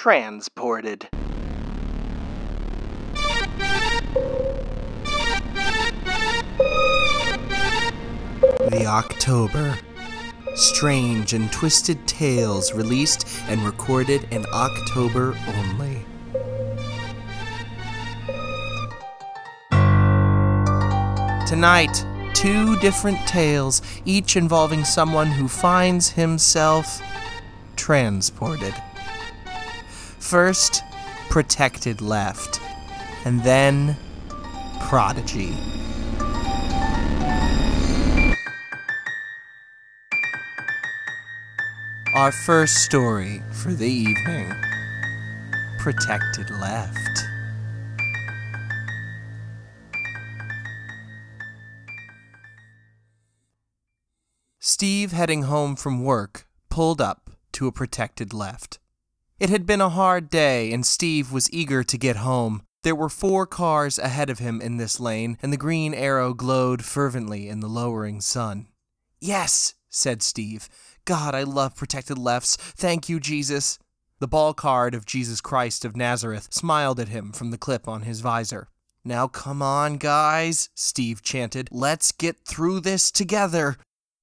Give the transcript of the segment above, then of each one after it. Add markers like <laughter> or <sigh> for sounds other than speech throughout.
transported. The October. Strange and twisted tales released and recorded in October only. Tonight, two different tales, each involving someone who finds himself transported. First, protected left, and then prodigy. Our first story for the evening Protected Left. Steve, heading home from work, pulled up to a protected left. It had been a hard day, and Steve was eager to get home. There were four cars ahead of him in this lane, and the green arrow glowed fervently in the lowering sun. Yes, said Steve. God, I love protected lefts. Thank you, Jesus. The ball card of Jesus Christ of Nazareth smiled at him from the clip on his visor. Now come on, guys, Steve chanted. Let's get through this together.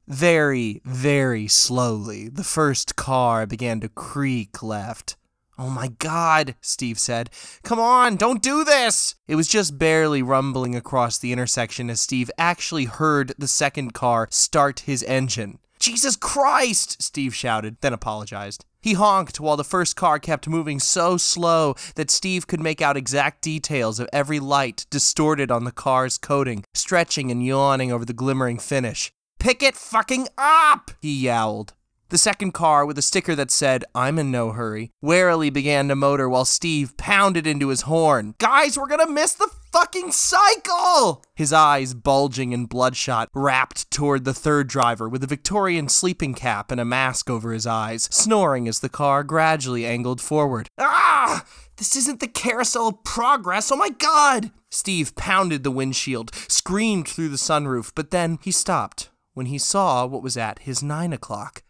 Very, very slowly, the first car began to creak left. Oh my god, Steve said. Come on, don't do this! It was just barely rumbling across the intersection as Steve actually heard the second car start his engine. Jesus Christ! Steve shouted, then apologized. He honked while the first car kept moving so slow that Steve could make out exact details of every light distorted on the car's coating, stretching and yawning over the glimmering finish. Pick it fucking up! He yowled. The second car, with a sticker that said, I'm in no hurry, warily began to motor while Steve pounded into his horn. Guys, we're gonna miss the fucking cycle! His eyes, bulging and bloodshot, rapped toward the third driver with a Victorian sleeping cap and a mask over his eyes, snoring as the car gradually angled forward. Ah! This isn't the carousel of progress, oh my god! Steve pounded the windshield, screamed through the sunroof, but then he stopped when he saw what was at his nine o'clock.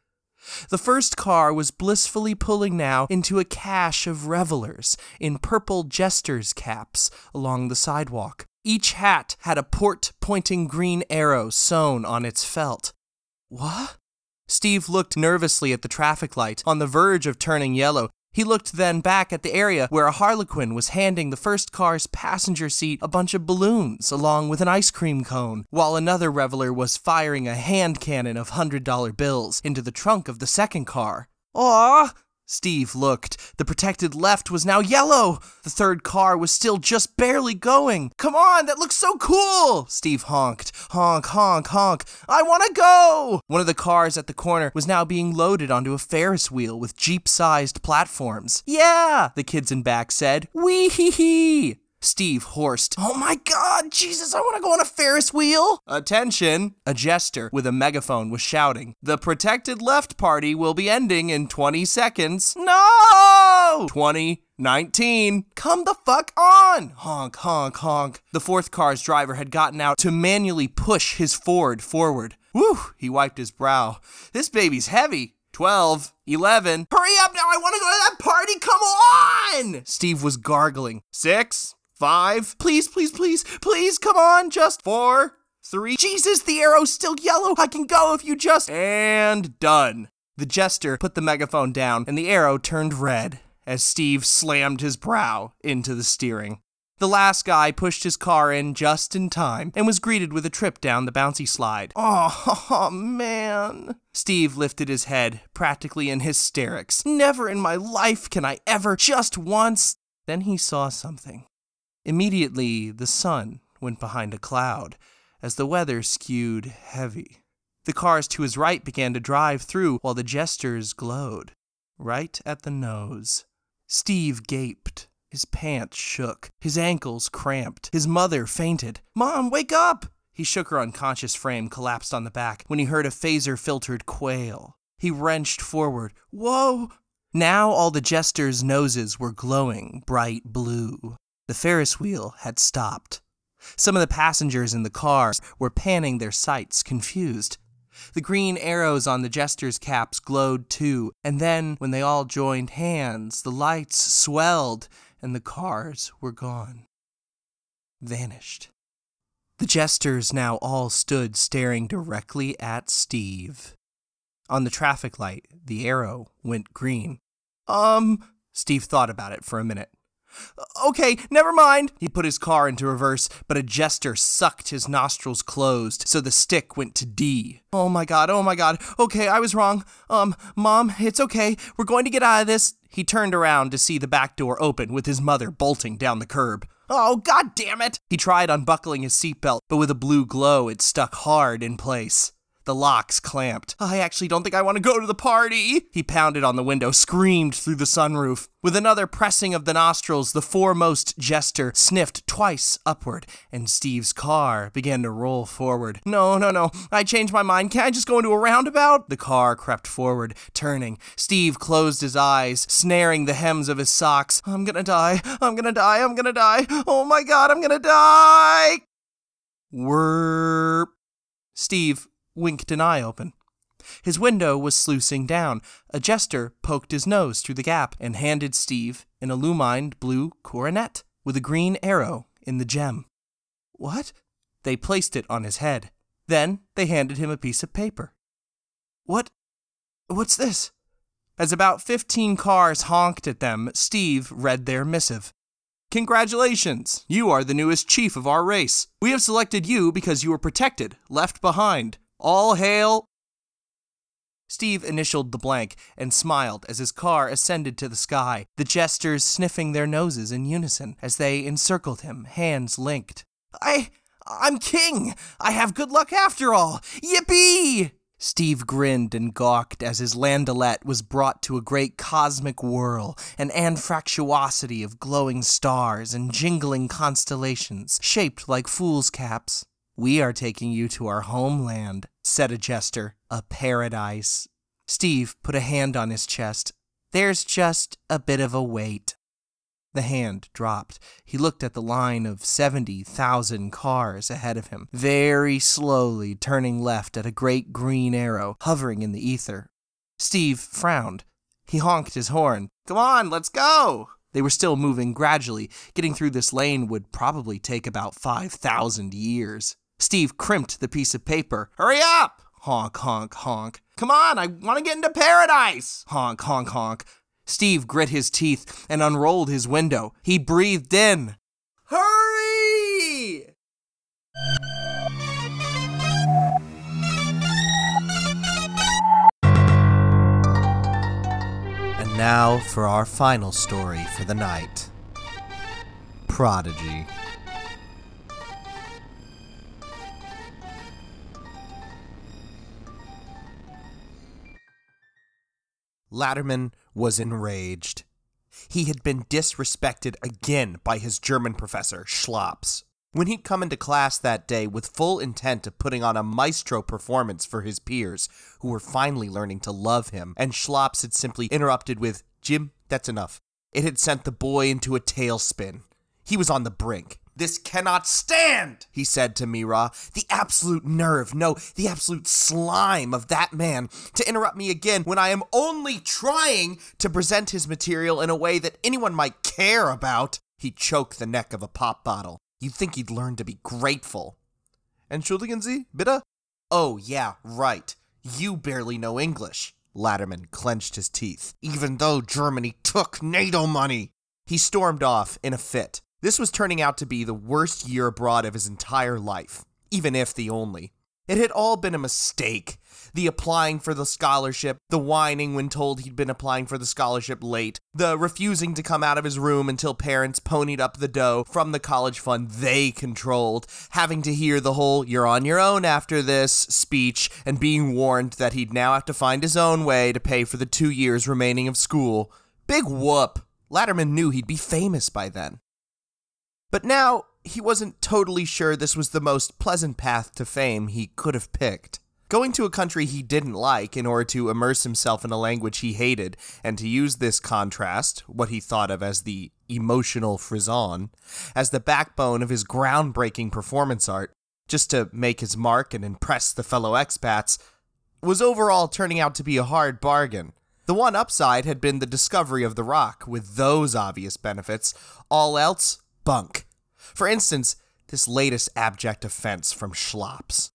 The first car was blissfully pulling now into a cache of revelers in purple jesters' caps along the sidewalk. Each hat had a port pointing green arrow sewn on its felt. What? Steve looked nervously at the traffic light, on the verge of turning yellow, he looked then back at the area where a harlequin was handing the first car's passenger seat a bunch of balloons along with an ice cream cone, while another reveler was firing a hand cannon of $100 bills into the trunk of the second car. Aw! Steve looked. The protected left was now yellow. The third car was still just barely going. Come on, that looks so cool! Steve honked. Honk, honk, honk. I want to go! One of the cars at the corner was now being loaded onto a Ferris wheel with Jeep sized platforms. Yeah, the kids in back said. Wee hee hee. Steve horsed. Oh my god, Jesus, I want to go on a Ferris wheel! Attention! A jester with a megaphone was shouting. The protected left party will be ending in 20 seconds. No! 20, 19. Come the fuck on! Honk, honk, honk. The fourth car's driver had gotten out to manually push his Ford forward. Whew, he wiped his brow. This baby's heavy. 12, 11. Hurry up now, I want to go to that party, come on! Steve was gargling. 6, Five. Please, please, please, please, come on. Just four, three. Jesus, the arrow's still yellow. I can go if you just. And done. The jester put the megaphone down, and the arrow turned red as Steve slammed his brow into the steering. The last guy pushed his car in just in time and was greeted with a trip down the bouncy slide. Oh, <laughs> man. Steve lifted his head, practically in hysterics. Never in my life can I ever, just once. Then he saw something. Immediately, the sun went behind a cloud as the weather skewed heavy. The cars to his right began to drive through while the jesters glowed, right at the nose. Steve gaped. His pants shook. His ankles cramped. His mother fainted. Mom, wake up! He shook her unconscious frame, collapsed on the back, when he heard a phaser filtered quail. He wrenched forward. Whoa! Now all the jesters' noses were glowing bright blue. The Ferris wheel had stopped. Some of the passengers in the car were panning their sights, confused. The green arrows on the jesters' caps glowed too, and then, when they all joined hands, the lights swelled and the cars were gone. Vanished. The jesters now all stood staring directly at Steve. On the traffic light, the arrow went green. Um, Steve thought about it for a minute. Okay, never mind. He put his car into reverse, but a jester sucked his nostrils closed, so the stick went to D. Oh my god, oh my god. Okay, I was wrong. Um, Mom, it's okay. We're going to get out of this. He turned around to see the back door open with his mother bolting down the curb. Oh, god damn it! He tried unbuckling his seatbelt, but with a blue glow, it stuck hard in place. The locks clamped. I actually don't think I want to go to the party. He pounded on the window, screamed through the sunroof. With another pressing of the nostrils, the foremost jester sniffed twice upward, and Steve's car began to roll forward. No, no, no. I changed my mind. Can't I just go into a roundabout? The car crept forward, turning. Steve closed his eyes, snaring the hems of his socks. I'm gonna die. I'm gonna die. I'm gonna die. Oh my god, I'm gonna die. Whirp. Steve winked an eye open. His window was sluicing down. A jester poked his nose through the gap and handed Steve an illumined blue coronet with a green arrow in the gem. What? They placed it on his head. Then they handed him a piece of paper. What? What's this? As about fifteen cars honked at them, Steve read their missive. Congratulations! You are the newest chief of our race. We have selected you because you were protected, left behind, all hail. Steve initialed the blank and smiled as his car ascended to the sky, the jesters sniffing their noses in unison as they encircled him, hands linked. I. I'm king! I have good luck after all! Yippee! Steve grinned and gawked as his landaulet was brought to a great cosmic whirl, an anfractuosity of glowing stars and jingling constellations shaped like fool's caps. We are taking you to our homeland, said a jester, a paradise. Steve put a hand on his chest. There's just a bit of a wait. The hand dropped. He looked at the line of 70,000 cars ahead of him, very slowly turning left at a great green arrow hovering in the ether. Steve frowned. He honked his horn. Come on, let's go! They were still moving gradually. Getting through this lane would probably take about 5,000 years. Steve crimped the piece of paper. Hurry up! Honk, honk, honk. Come on, I want to get into paradise! Honk, honk, honk. Steve grit his teeth and unrolled his window. He breathed in. Hurry! And now for our final story for the night Prodigy. Latterman was enraged. He had been disrespected again by his German professor, Schlops. When he'd come into class that day with full intent of putting on a maestro performance for his peers, who were finally learning to love him, and Schlops had simply interrupted with, Jim, that's enough. It had sent the boy into a tailspin. He was on the brink. This cannot stand, he said to Mira. The absolute nerve, no, the absolute slime of that man to interrupt me again when I am only trying to present his material in a way that anyone might care about. He choked the neck of a pop bottle. You'd think he'd learn to be grateful. Entschuldigen Sie, bitte? Oh, yeah, right. You barely know English. Latterman clenched his teeth. Even though Germany took NATO money. He stormed off in a fit. This was turning out to be the worst year abroad of his entire life, even if the only. It had all been a mistake. The applying for the scholarship, the whining when told he'd been applying for the scholarship late, the refusing to come out of his room until parents ponied up the dough from the college fund they controlled, having to hear the whole you're on your own after this speech, and being warned that he'd now have to find his own way to pay for the two years remaining of school. Big whoop! Latterman knew he'd be famous by then. But now, he wasn't totally sure this was the most pleasant path to fame he could have picked. Going to a country he didn't like in order to immerse himself in a language he hated, and to use this contrast, what he thought of as the emotional frisson, as the backbone of his groundbreaking performance art, just to make his mark and impress the fellow expats, was overall turning out to be a hard bargain. The one upside had been the discovery of the rock, with those obvious benefits. All else, bunk. For instance, this latest abject offense from Schlops.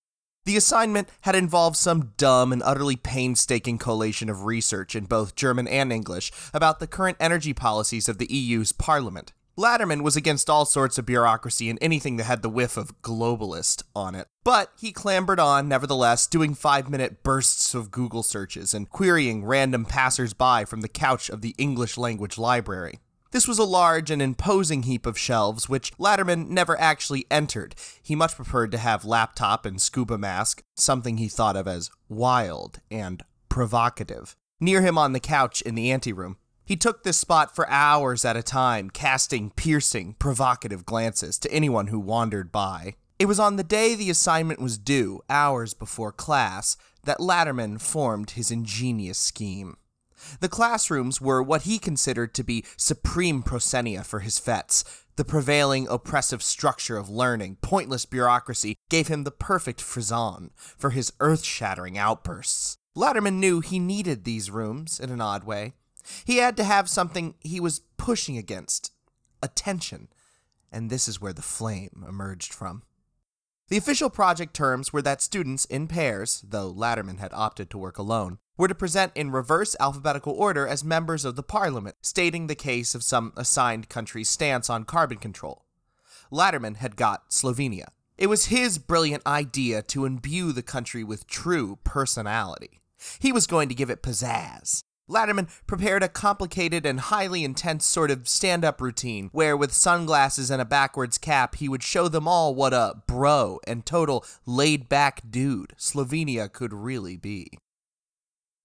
The assignment had involved some dumb and utterly painstaking collation of research in both German and English about the current energy policies of the EU's parliament. Latterman was against all sorts of bureaucracy and anything that had the whiff of globalist on it. But he clambered on, nevertheless, doing five minute bursts of Google searches and querying random passers by from the couch of the English language library. This was a large and imposing heap of shelves, which Latterman never actually entered. He much preferred to have laptop and scuba mask, something he thought of as wild and provocative. Near him on the couch in the anteroom, he took this spot for hours at a time, casting piercing, provocative glances to anyone who wandered by. It was on the day the assignment was due, hours before class, that Latterman formed his ingenious scheme. The classrooms were what he considered to be supreme proscenia for his fets. The prevailing oppressive structure of learning, pointless bureaucracy, gave him the perfect frisson for his earth shattering outbursts. Latterman knew he needed these rooms in an odd way. He had to have something he was pushing against attention, and this is where the flame emerged from. The official project terms were that students in pairs, though Latterman had opted to work alone, were to present in reverse alphabetical order as members of the parliament, stating the case of some assigned country's stance on carbon control. Latterman had got Slovenia. It was his brilliant idea to imbue the country with true personality. He was going to give it pizzazz. Latterman prepared a complicated and highly intense sort of stand up routine where, with sunglasses and a backwards cap, he would show them all what a bro and total laid back dude Slovenia could really be.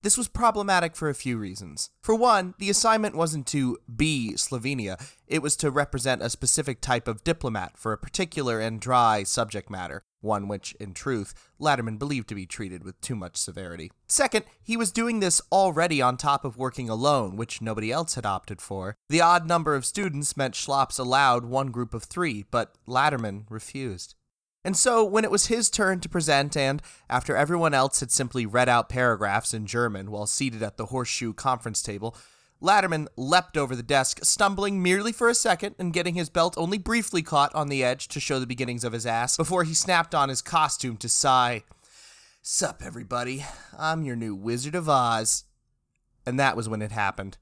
This was problematic for a few reasons. For one, the assignment wasn't to be Slovenia, it was to represent a specific type of diplomat for a particular and dry subject matter, one which, in truth, Latterman believed to be treated with too much severity. Second, he was doing this already on top of working alone, which nobody else had opted for. The odd number of students meant Schlops allowed one group of three, but Latterman refused. And so, when it was his turn to present, and after everyone else had simply read out paragraphs in German while seated at the horseshoe conference table, Latterman leapt over the desk, stumbling merely for a second and getting his belt only briefly caught on the edge to show the beginnings of his ass before he snapped on his costume to sigh, Sup, everybody. I'm your new Wizard of Oz. And that was when it happened.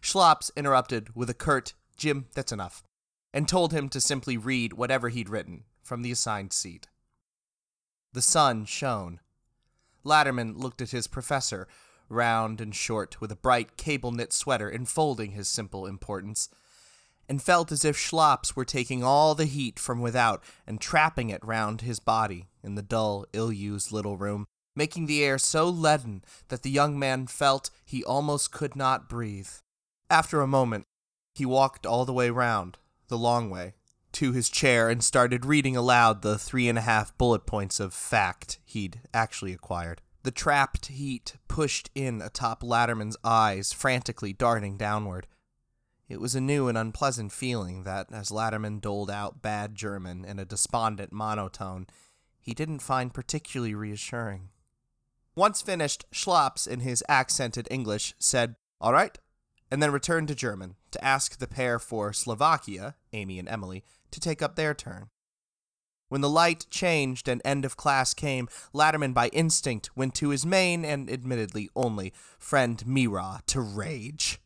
Schlops interrupted with a curt, Jim, that's enough, and told him to simply read whatever he'd written, from the assigned seat. The sun shone. Latterman looked at his professor, round and short, with a bright cable knit sweater enfolding his simple importance, and felt as if Schlops were taking all the heat from without and trapping it round his body in the dull, ill used little room, making the air so leaden that the young man felt he almost could not breathe. After a moment, he walked all the way round, the long way, to his chair and started reading aloud the three and a half bullet points of fact he'd actually acquired. The trapped heat pushed in atop Latterman's eyes, frantically darting downward. It was a new and unpleasant feeling that, as Latterman doled out bad German in a despondent monotone, he didn't find particularly reassuring. Once finished, Schlops, in his accented English, said, All right, and then returned to German to ask the pair for Slovakia, Amy and Emily, to take up their turn. When the light changed and end of class came, Latterman by instinct went to his main and admittedly only friend Mira to rage.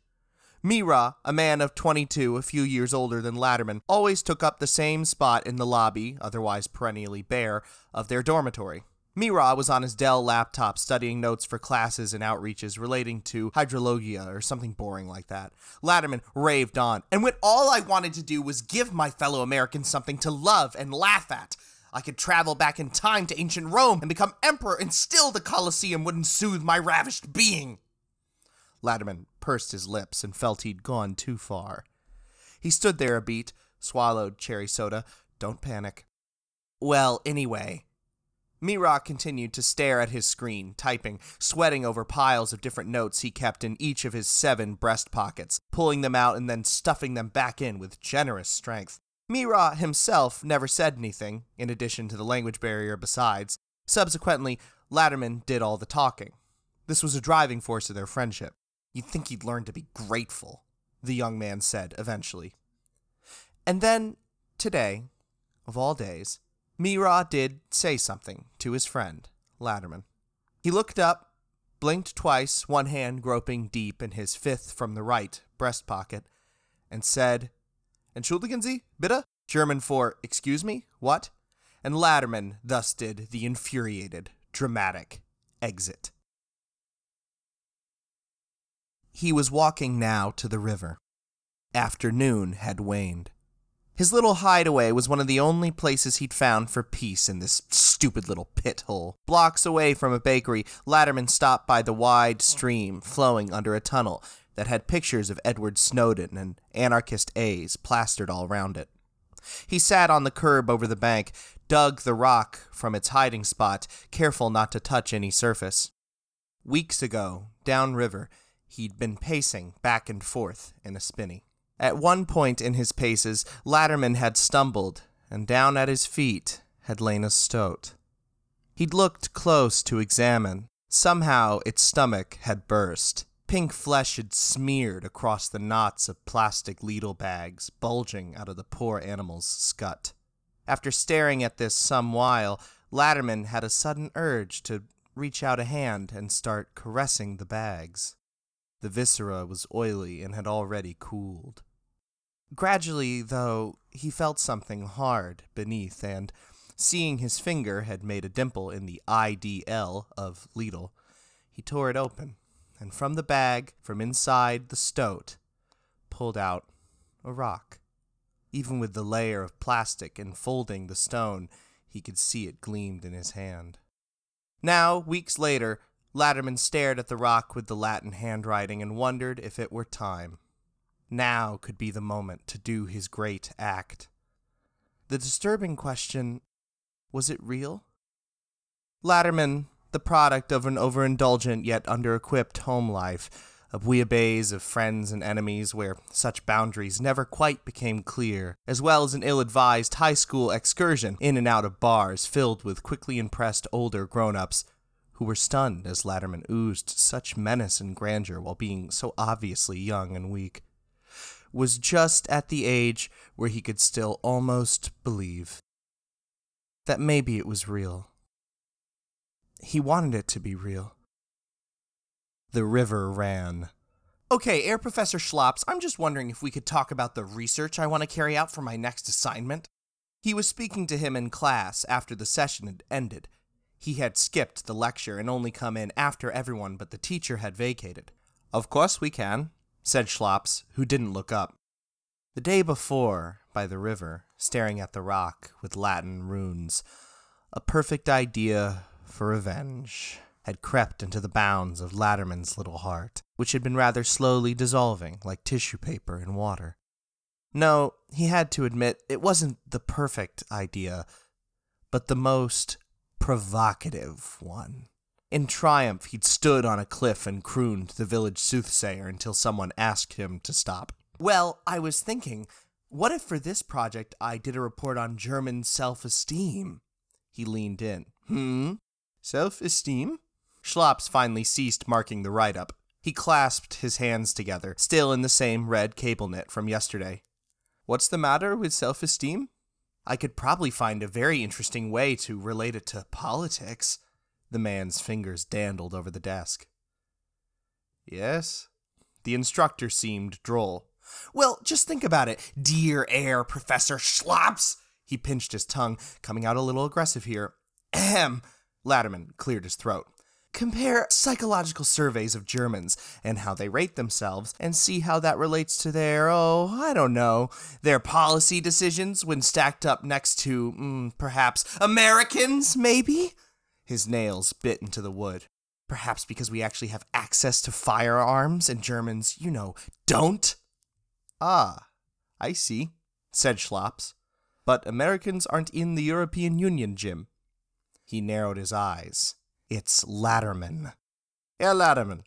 Mira, a man of 22, a few years older than Latterman, always took up the same spot in the lobby, otherwise perennially bare, of their dormitory. Mira was on his Dell laptop studying notes for classes and outreaches relating to hydrologia or something boring like that. Latterman raved on, and when all I wanted to do was give my fellow Americans something to love and laugh at. I could travel back in time to ancient Rome and become emperor, and still the Colosseum wouldn't soothe my ravished being. Latterman pursed his lips and felt he'd gone too far. He stood there a beat, swallowed cherry soda. Don't panic. Well, anyway, Mira continued to stare at his screen, typing, sweating over piles of different notes he kept in each of his seven breast pockets, pulling them out and then stuffing them back in with generous strength. Mira himself never said anything, in addition to the language barrier besides. Subsequently, Latterman did all the talking. This was a driving force of their friendship. You'd think he'd learn to be grateful, the young man said eventually. And then, today, of all days, Mira did say something to his friend, Latterman. He looked up, blinked twice, one hand groping deep in his fifth from the right breast pocket, and said, Entschuldigen Sie, bitte? German for, excuse me, what? And Latterman thus did the infuriated, dramatic exit. He was walking now to the river. Afternoon had waned. His little hideaway was one of the only places he'd found for peace in this stupid little pit hole. Blocks away from a bakery, Latterman stopped by the wide stream flowing under a tunnel that had pictures of Edward Snowden and anarchist A's plastered all around it. He sat on the curb over the bank, dug the rock from its hiding spot, careful not to touch any surface. Weeks ago, downriver, he'd been pacing back and forth in a spinney. At one point in his paces, Latterman had stumbled, and down at his feet had lain a stoat. He'd looked close to examine. Somehow its stomach had burst. Pink flesh had smeared across the knots of plastic Lidl bags bulging out of the poor animal's scut. After staring at this some while, Latterman had a sudden urge to reach out a hand and start caressing the bags. The viscera was oily and had already cooled. Gradually, though, he felt something hard beneath, and, seeing his finger had made a dimple in the IDL of Lidl, he tore it open, and from the bag, from inside the stoat, pulled out a rock. Even with the layer of plastic enfolding the stone, he could see it gleamed in his hand. Now, weeks later, Latterman stared at the rock with the Latin handwriting and wondered if it were time. Now could be the moment to do his great act. The disturbing question was it real? Latterman, the product of an overindulgent yet under-equipped home life, a bouillabaisse of friends and enemies where such boundaries never quite became clear, as well as an ill advised high school excursion in and out of bars filled with quickly impressed older grown ups who were stunned as Latterman oozed such menace and grandeur while being so obviously young and weak, was just at the age where he could still almost believe that maybe it was real. He wanted it to be real. The river ran. Okay, Herr Professor Schlops, I'm just wondering if we could talk about the research I want to carry out for my next assignment. He was speaking to him in class after the session had ended, he had skipped the lecture and only come in after everyone but the teacher had vacated. Of course we can, said Schlops, who didn't look up. The day before, by the river, staring at the rock with Latin runes, a perfect idea for revenge had crept into the bounds of Latterman's little heart, which had been rather slowly dissolving like tissue paper in water. No, he had to admit it wasn't the perfect idea, but the most provocative one. In triumph, he'd stood on a cliff and crooned the village soothsayer until someone asked him to stop. Well, I was thinking, what if for this project I did a report on German self esteem? He leaned in. Hmm? Self esteem? Schlops finally ceased marking the write up. He clasped his hands together, still in the same red cable knit from yesterday. What's the matter with self esteem? I could probably find a very interesting way to relate it to politics. The man's fingers dandled over the desk. Yes? The instructor seemed droll. Well, just think about it, dear Herr Professor Schlops. He pinched his tongue, coming out a little aggressive here. Ahem. Latterman cleared his throat. Compare psychological surveys of Germans and how they rate themselves and see how that relates to their, oh, I don't know, their policy decisions when stacked up next to, mm, perhaps, Americans, maybe? His nails bit into the wood. Perhaps because we actually have access to firearms and Germans, you know, don't? Ah, I see, said Schlops. But Americans aren't in the European Union, Jim. He narrowed his eyes. It's Latterman. Herr Latterman.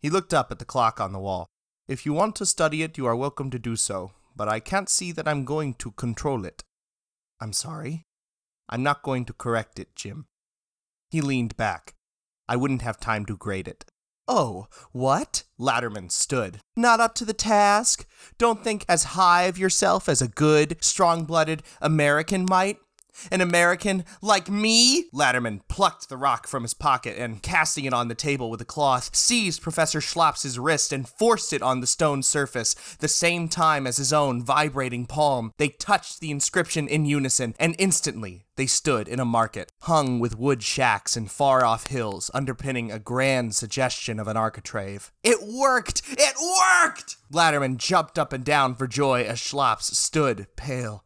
He looked up at the clock on the wall. If you want to study it, you are welcome to do so, but I can't see that I'm going to control it. I'm sorry? I'm not going to correct it, Jim. He leaned back. I wouldn't have time to grade it. Oh, what? Latterman stood. Not up to the task? Don't think as high of yourself as a good, strong blooded American might? An American like me? Latterman plucked the rock from his pocket and, casting it on the table with a cloth, seized Professor Schlops's wrist and forced it on the stone surface, the same time as his own vibrating palm. They touched the inscription in unison, and instantly they stood in a market, hung with wood shacks and far off hills, underpinning a grand suggestion of an architrave. It worked! It worked! Latterman jumped up and down for joy as Schlops stood pale.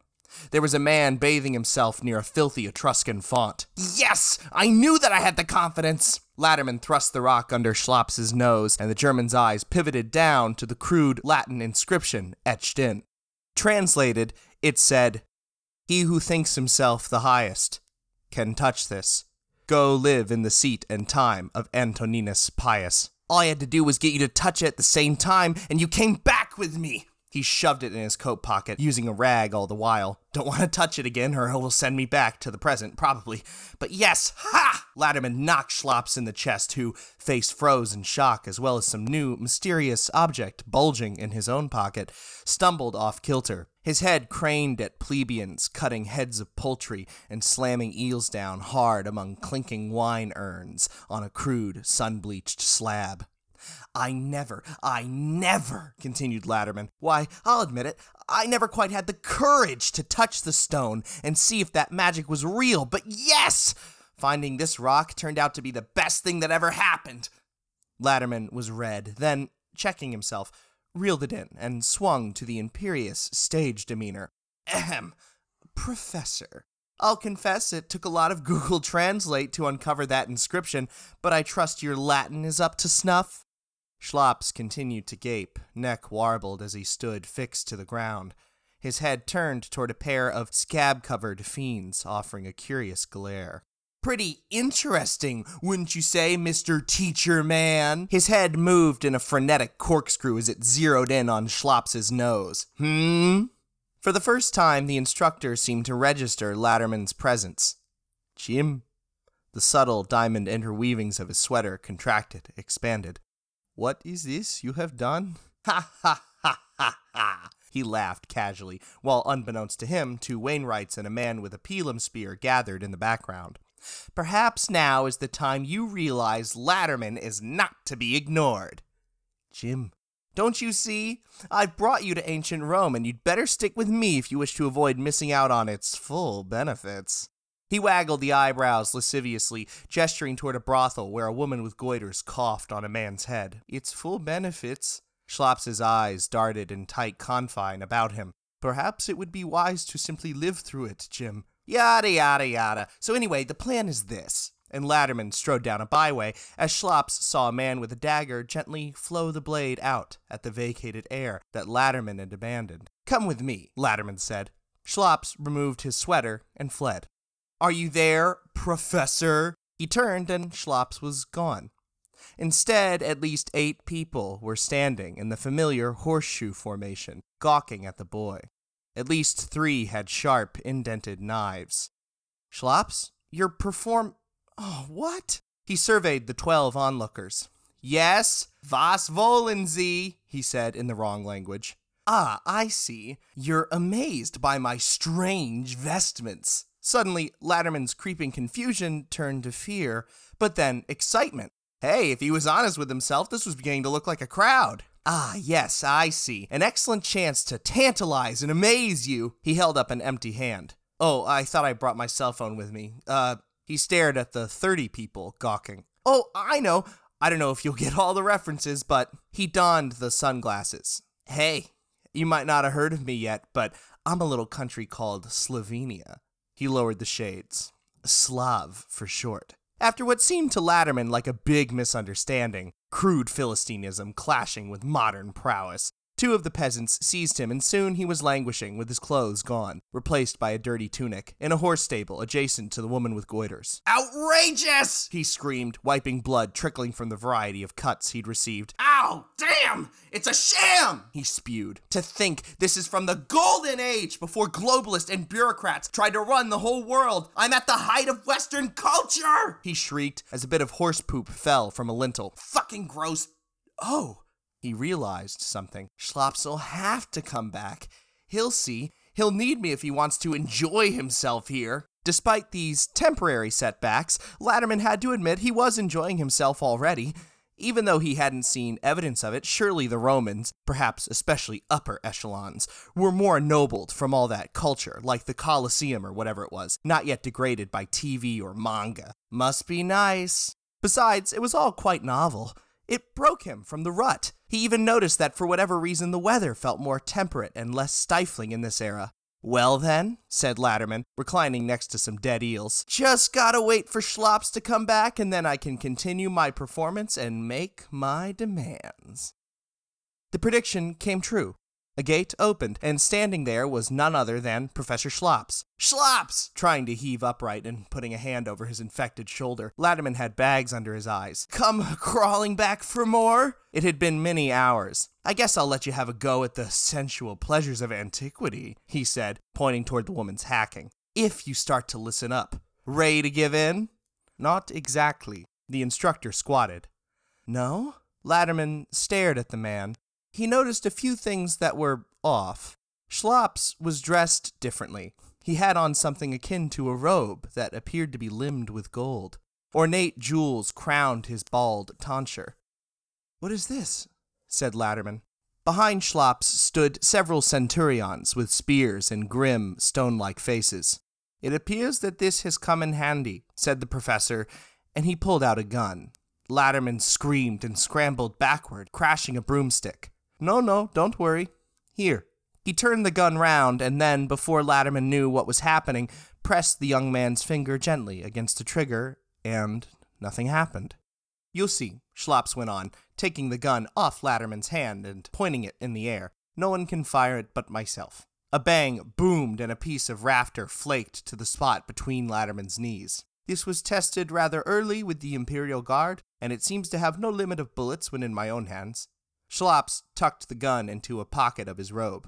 There was a man bathing himself near a filthy Etruscan font. Yes! I knew that I had the confidence! Latterman thrust the rock under Schlops's nose, and the German's eyes pivoted down to the crude Latin inscription etched in. Translated, it said, He who thinks himself the highest can touch this. Go live in the seat and time of Antoninus Pius. All I had to do was get you to touch it at the same time, and you came back with me. He shoved it in his coat pocket, using a rag all the while. Don't want to touch it again, or it will send me back to the present, probably. But yes, ha! Latterman knocked Schlops in the chest, who, face froze in shock, as well as some new, mysterious object bulging in his own pocket, stumbled off kilter. His head craned at plebeians, cutting heads of poultry and slamming eels down hard among clinking wine urns on a crude, sun bleached slab. I never, I never, continued Latterman. Why, I'll admit it, I never quite had the courage to touch the stone and see if that magic was real, but yes! Finding this rock turned out to be the best thing that ever happened. Latterman was red, then, checking himself, reeled it in and swung to the imperious stage demeanor. Ahem, Professor. I'll confess it took a lot of Google Translate to uncover that inscription, but I trust your Latin is up to snuff? Schlops continued to gape, neck warbled as he stood fixed to the ground, his head turned toward a pair of scab covered fiends offering a curious glare. Pretty interesting, wouldn't you say, Mr. Teacher Man? His head moved in a frenetic corkscrew as it zeroed in on Schlops's nose. Hmm? For the first time, the instructor seemed to register Latterman's presence. Jim? The subtle diamond interweavings of his sweater contracted, expanded. What is this you have done? <laughs> Ha ha ha ha ha! He laughed casually, while unbeknownst to him, two Wainwrights and a man with a Pelham spear gathered in the background. Perhaps now is the time you realize Latterman is not to be ignored. Jim, don't you see? I've brought you to ancient Rome, and you'd better stick with me if you wish to avoid missing out on its full benefits. He waggled the eyebrows lasciviously, gesturing toward a brothel where a woman with goiters coughed on a man's head. Its full benefits. Schlops's eyes darted in tight confine about him. Perhaps it would be wise to simply live through it, Jim. Yada yada yada. So anyway, the plan is this. And Latterman strode down a byway as Schlops saw a man with a dagger gently flow the blade out at the vacated air that Latterman had abandoned. Come with me, Latterman said. Schlops removed his sweater and fled. Are you there, Professor? He turned and Schlops was gone. Instead, at least eight people were standing in the familiar horseshoe formation, gawking at the boy. At least three had sharp, indented knives. Schlops, your perform. Oh, what? He surveyed the twelve onlookers. Yes, was wollen Sie? he said in the wrong language. Ah, I see. You're amazed by my strange vestments. Suddenly, Latterman's creeping confusion turned to fear, but then excitement. Hey, if he was honest with himself, this was beginning to look like a crowd. Ah, yes, I see. An excellent chance to tantalize and amaze you. He held up an empty hand. Oh, I thought I brought my cell phone with me. Uh, he stared at the 30 people, gawking. Oh, I know. I don't know if you'll get all the references, but he donned the sunglasses. Hey, you might not have heard of me yet, but I'm a little country called Slovenia. He lowered the shades. Slav, for short. After what seemed to Latterman like a big misunderstanding, crude Philistinism clashing with modern prowess, Two of the peasants seized him, and soon he was languishing with his clothes gone, replaced by a dirty tunic, in a horse stable adjacent to the woman with goiters. Outrageous! He screamed, wiping blood trickling from the variety of cuts he'd received. Ow! Damn! It's a sham! He spewed. To think this is from the golden age before globalists and bureaucrats tried to run the whole world. I'm at the height of Western culture! He shrieked as a bit of horse poop fell from a lintel. Fucking gross. Oh, he realized something. Schlops'll have to come back. He'll see. He'll need me if he wants to enjoy himself here. Despite these temporary setbacks, Latterman had to admit he was enjoying himself already. Even though he hadn't seen evidence of it, surely the Romans, perhaps especially upper echelons, were more ennobled from all that culture, like the Colosseum or whatever it was, not yet degraded by TV or manga. Must be nice. Besides, it was all quite novel. It broke him from the rut. He even noticed that for whatever reason the weather felt more temperate and less stifling in this era. Well then, said Latterman, reclining next to some dead eels, just gotta wait for Schlops to come back and then I can continue my performance and make my demands. The prediction came true. A gate opened, and standing there was none other than Professor Schlops. Schlops! Trying to heave upright and putting a hand over his infected shoulder. Latterman had bags under his eyes. Come <laughs> crawling back for more? It had been many hours. I guess I'll let you have a go at the sensual pleasures of antiquity, he said, pointing toward the woman's hacking. If you start to listen up. Ready to give in? Not exactly. The instructor squatted. No? Latterman stared at the man, he noticed a few things that were off. Schlops was dressed differently. He had on something akin to a robe that appeared to be limned with gold. Ornate jewels crowned his bald tonsure. What is this? said Latterman. Behind Schlops stood several centurions with spears and grim, stone like faces. It appears that this has come in handy, said the professor, and he pulled out a gun. Latterman screamed and scrambled backward, crashing a broomstick. No, no, don't worry. Here. He turned the gun round and then, before Latterman knew what was happening, pressed the young man's finger gently against the trigger, and nothing happened. You'll see, Schlops went on, taking the gun off Latterman's hand and pointing it in the air. No one can fire it but myself. A bang boomed and a piece of rafter flaked to the spot between Latterman's knees. This was tested rather early with the Imperial Guard, and it seems to have no limit of bullets when in my own hands. Schlops tucked the gun into a pocket of his robe.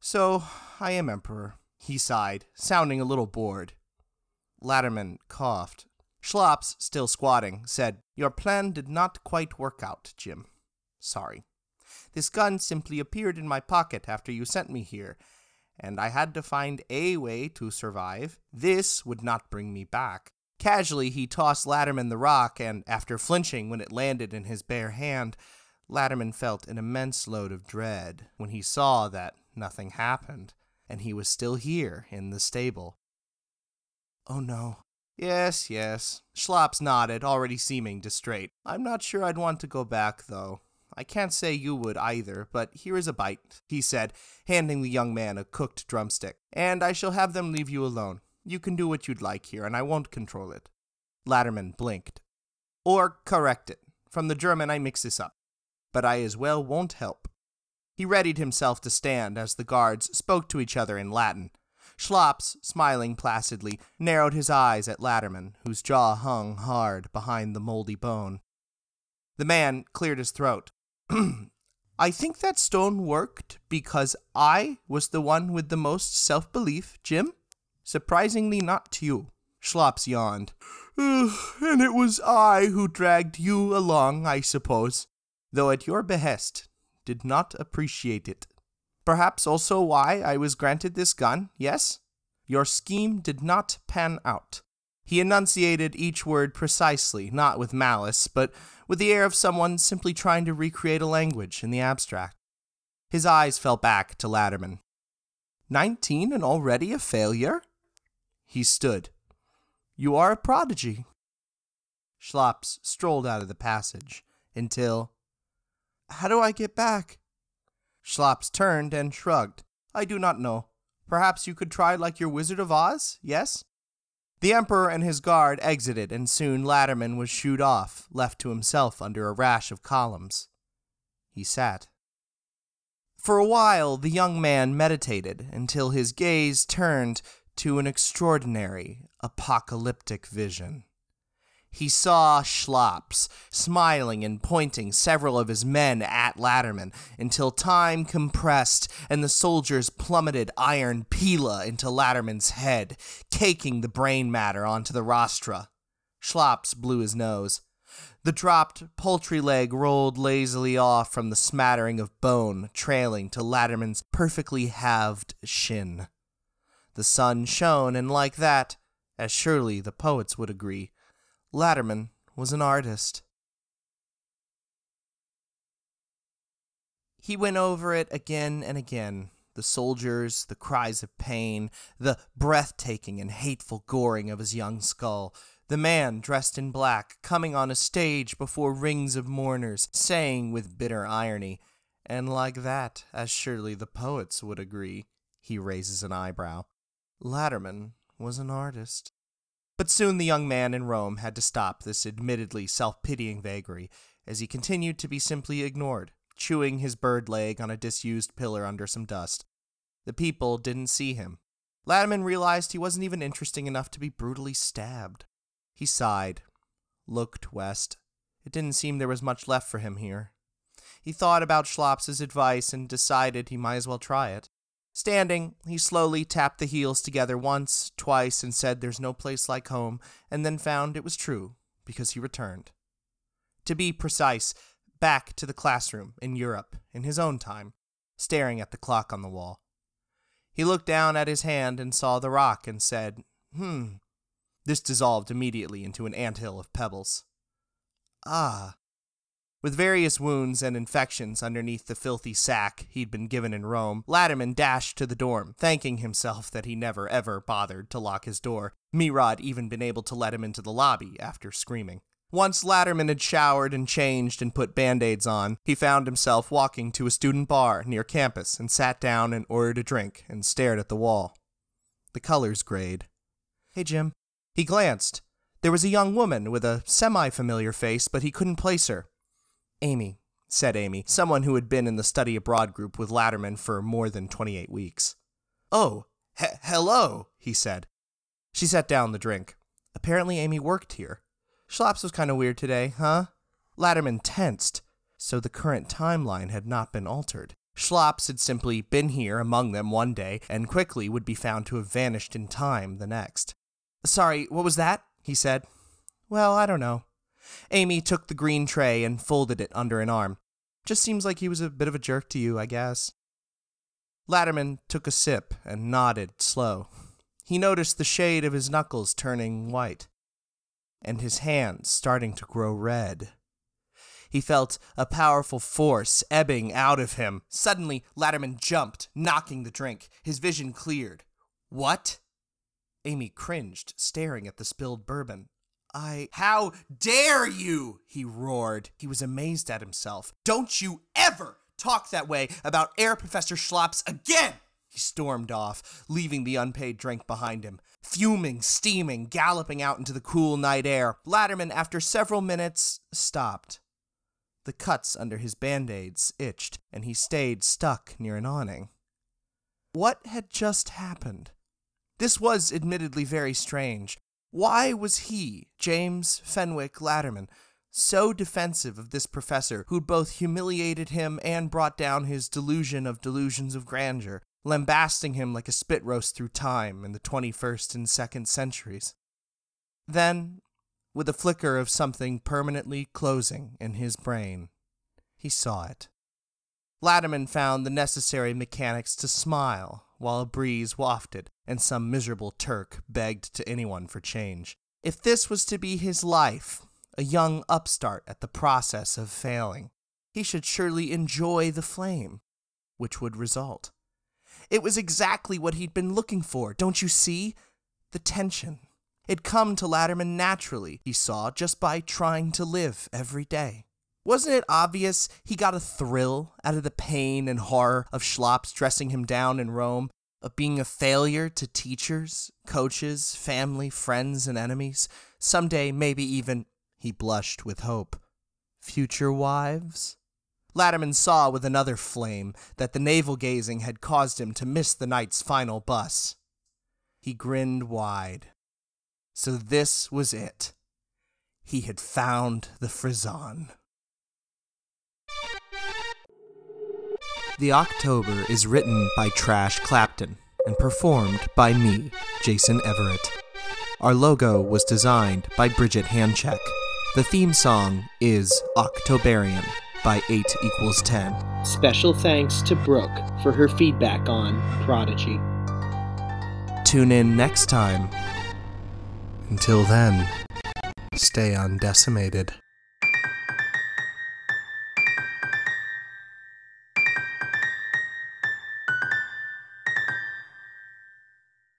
So, I am Emperor, he sighed, sounding a little bored. Latterman coughed. Schlops, still squatting, said, Your plan did not quite work out, Jim. Sorry. This gun simply appeared in my pocket after you sent me here, and I had to find a way to survive. This would not bring me back. Casually, he tossed Latterman the rock, and after flinching when it landed in his bare hand, Latterman felt an immense load of dread when he saw that nothing happened, and he was still here in the stable. Oh no. Yes, yes. Schlops nodded, already seeming distrait. I'm not sure I'd want to go back, though. I can't say you would either, but here is a bite, he said, handing the young man a cooked drumstick. And I shall have them leave you alone. You can do what you'd like here, and I won't control it. Latterman blinked. Or correct it. From the German, I mix this up but I as well won't help. He readied himself to stand as the guards spoke to each other in Latin. Schlops, smiling placidly, narrowed his eyes at Latterman, whose jaw hung hard behind the moldy bone. The man cleared his throat. <clears throat> I think that stone worked because I was the one with the most self belief, Jim? Surprisingly not you. Schlops yawned. <sighs> and it was I who dragged you along, I suppose though at your behest, did not appreciate it. Perhaps also why I was granted this gun, yes? Your scheme did not pan out. He enunciated each word precisely, not with malice, but with the air of someone simply trying to recreate a language in the abstract. His eyes fell back to Latterman. Nineteen and already a failure? He stood. You are a prodigy. Schlops strolled out of the passage until, how do I get back? Schlops turned and shrugged. I do not know. Perhaps you could try like your Wizard of Oz, yes? The Emperor and his guard exited, and soon Latterman was shooed off, left to himself under a rash of columns. He sat. For a while, the young man meditated until his gaze turned to an extraordinary, apocalyptic vision. He saw Schlops smiling and pointing several of his men at Latterman until time compressed and the soldiers plummeted iron pila into Latterman's head, caking the brain matter onto the rostra. Schlops blew his nose. The dropped poultry leg rolled lazily off from the smattering of bone trailing to Latterman's perfectly halved shin. The sun shone, and like that, as surely the poets would agree, Latterman was an artist. He went over it again and again the soldiers, the cries of pain, the breathtaking and hateful goring of his young skull, the man dressed in black coming on a stage before rings of mourners, saying with bitter irony, and like that, as surely the poets would agree, he raises an eyebrow. Latterman was an artist. But soon the young man in Rome had to stop this admittedly self pitying vagary, as he continued to be simply ignored, chewing his bird leg on a disused pillar under some dust. The people didn't see him. Latterman realized he wasn't even interesting enough to be brutally stabbed. He sighed, looked west. It didn't seem there was much left for him here. He thought about Schlops's advice and decided he might as well try it. Standing, he slowly tapped the heels together once, twice, and said there's no place like home, and then found it was true, because he returned. To be precise, back to the classroom in Europe, in his own time, staring at the clock on the wall. He looked down at his hand and saw the rock and said, Hmm. This dissolved immediately into an anthill of pebbles. Ah, with various wounds and infections underneath the filthy sack he'd been given in Rome, Latterman dashed to the dorm, thanking himself that he never ever bothered to lock his door. Mirod even been able to let him into the lobby after screaming. Once Latterman had showered and changed and put band aids on, he found himself walking to a student bar near campus and sat down and ordered a drink and stared at the wall. The colors grayed. Hey, Jim. He glanced. There was a young woman with a semi familiar face, but he couldn't place her. Amy, said Amy, someone who had been in the study abroad group with Latterman for more than 28 weeks. Oh, he- hello, he said. She set down the drink. Apparently, Amy worked here. Schlops was kind of weird today, huh? Latterman tensed, so the current timeline had not been altered. Schlops had simply been here among them one day and quickly would be found to have vanished in time the next. Sorry, what was that? he said. Well, I don't know. Amy took the green tray and folded it under an arm. Just seems like he was a bit of a jerk to you, I guess. Latterman took a sip and nodded slow. He noticed the shade of his knuckles turning white, and his hands starting to grow red. He felt a powerful force ebbing out of him. Suddenly, Latterman jumped, knocking the drink. His vision cleared. What? Amy cringed, staring at the spilled bourbon. I. How dare you! He roared. He was amazed at himself. Don't you ever talk that way about Herr Professor Schlops again! He stormed off, leaving the unpaid drink behind him. Fuming, steaming, galloping out into the cool night air, Latterman, after several minutes, stopped. The cuts under his band aids itched, and he stayed stuck near an awning. What had just happened? This was admittedly very strange. Why was he, James Fenwick Latterman, so defensive of this professor who'd both humiliated him and brought down his delusion of delusions of grandeur, lambasting him like a spit roast through time in the 21st and 2nd centuries? Then, with a flicker of something permanently closing in his brain, he saw it. Latterman found the necessary mechanics to smile while a breeze wafted and some miserable Turk begged to anyone for change. If this was to be his life, a young upstart at the process of failing, he should surely enjoy the flame, which would result. It was exactly what he'd been looking for, don't you see? The tension. It'd come to Latterman naturally, he saw, just by trying to live every day. Wasn't it obvious he got a thrill out of the pain and horror of Schlops dressing him down in Rome, of being a failure to teachers, coaches, family, friends, and enemies? Someday, maybe even, he blushed with hope, future wives? Latterman saw with another flame that the navel gazing had caused him to miss the night's final bus. He grinned wide. So this was it. He had found the frisson. The October is written by Trash Clapton and performed by me, Jason Everett. Our logo was designed by Bridget Hanchek. The theme song is Octoberian by 8 equals 10. Special thanks to Brooke for her feedback on Prodigy. Tune in next time. Until then, stay undecimated.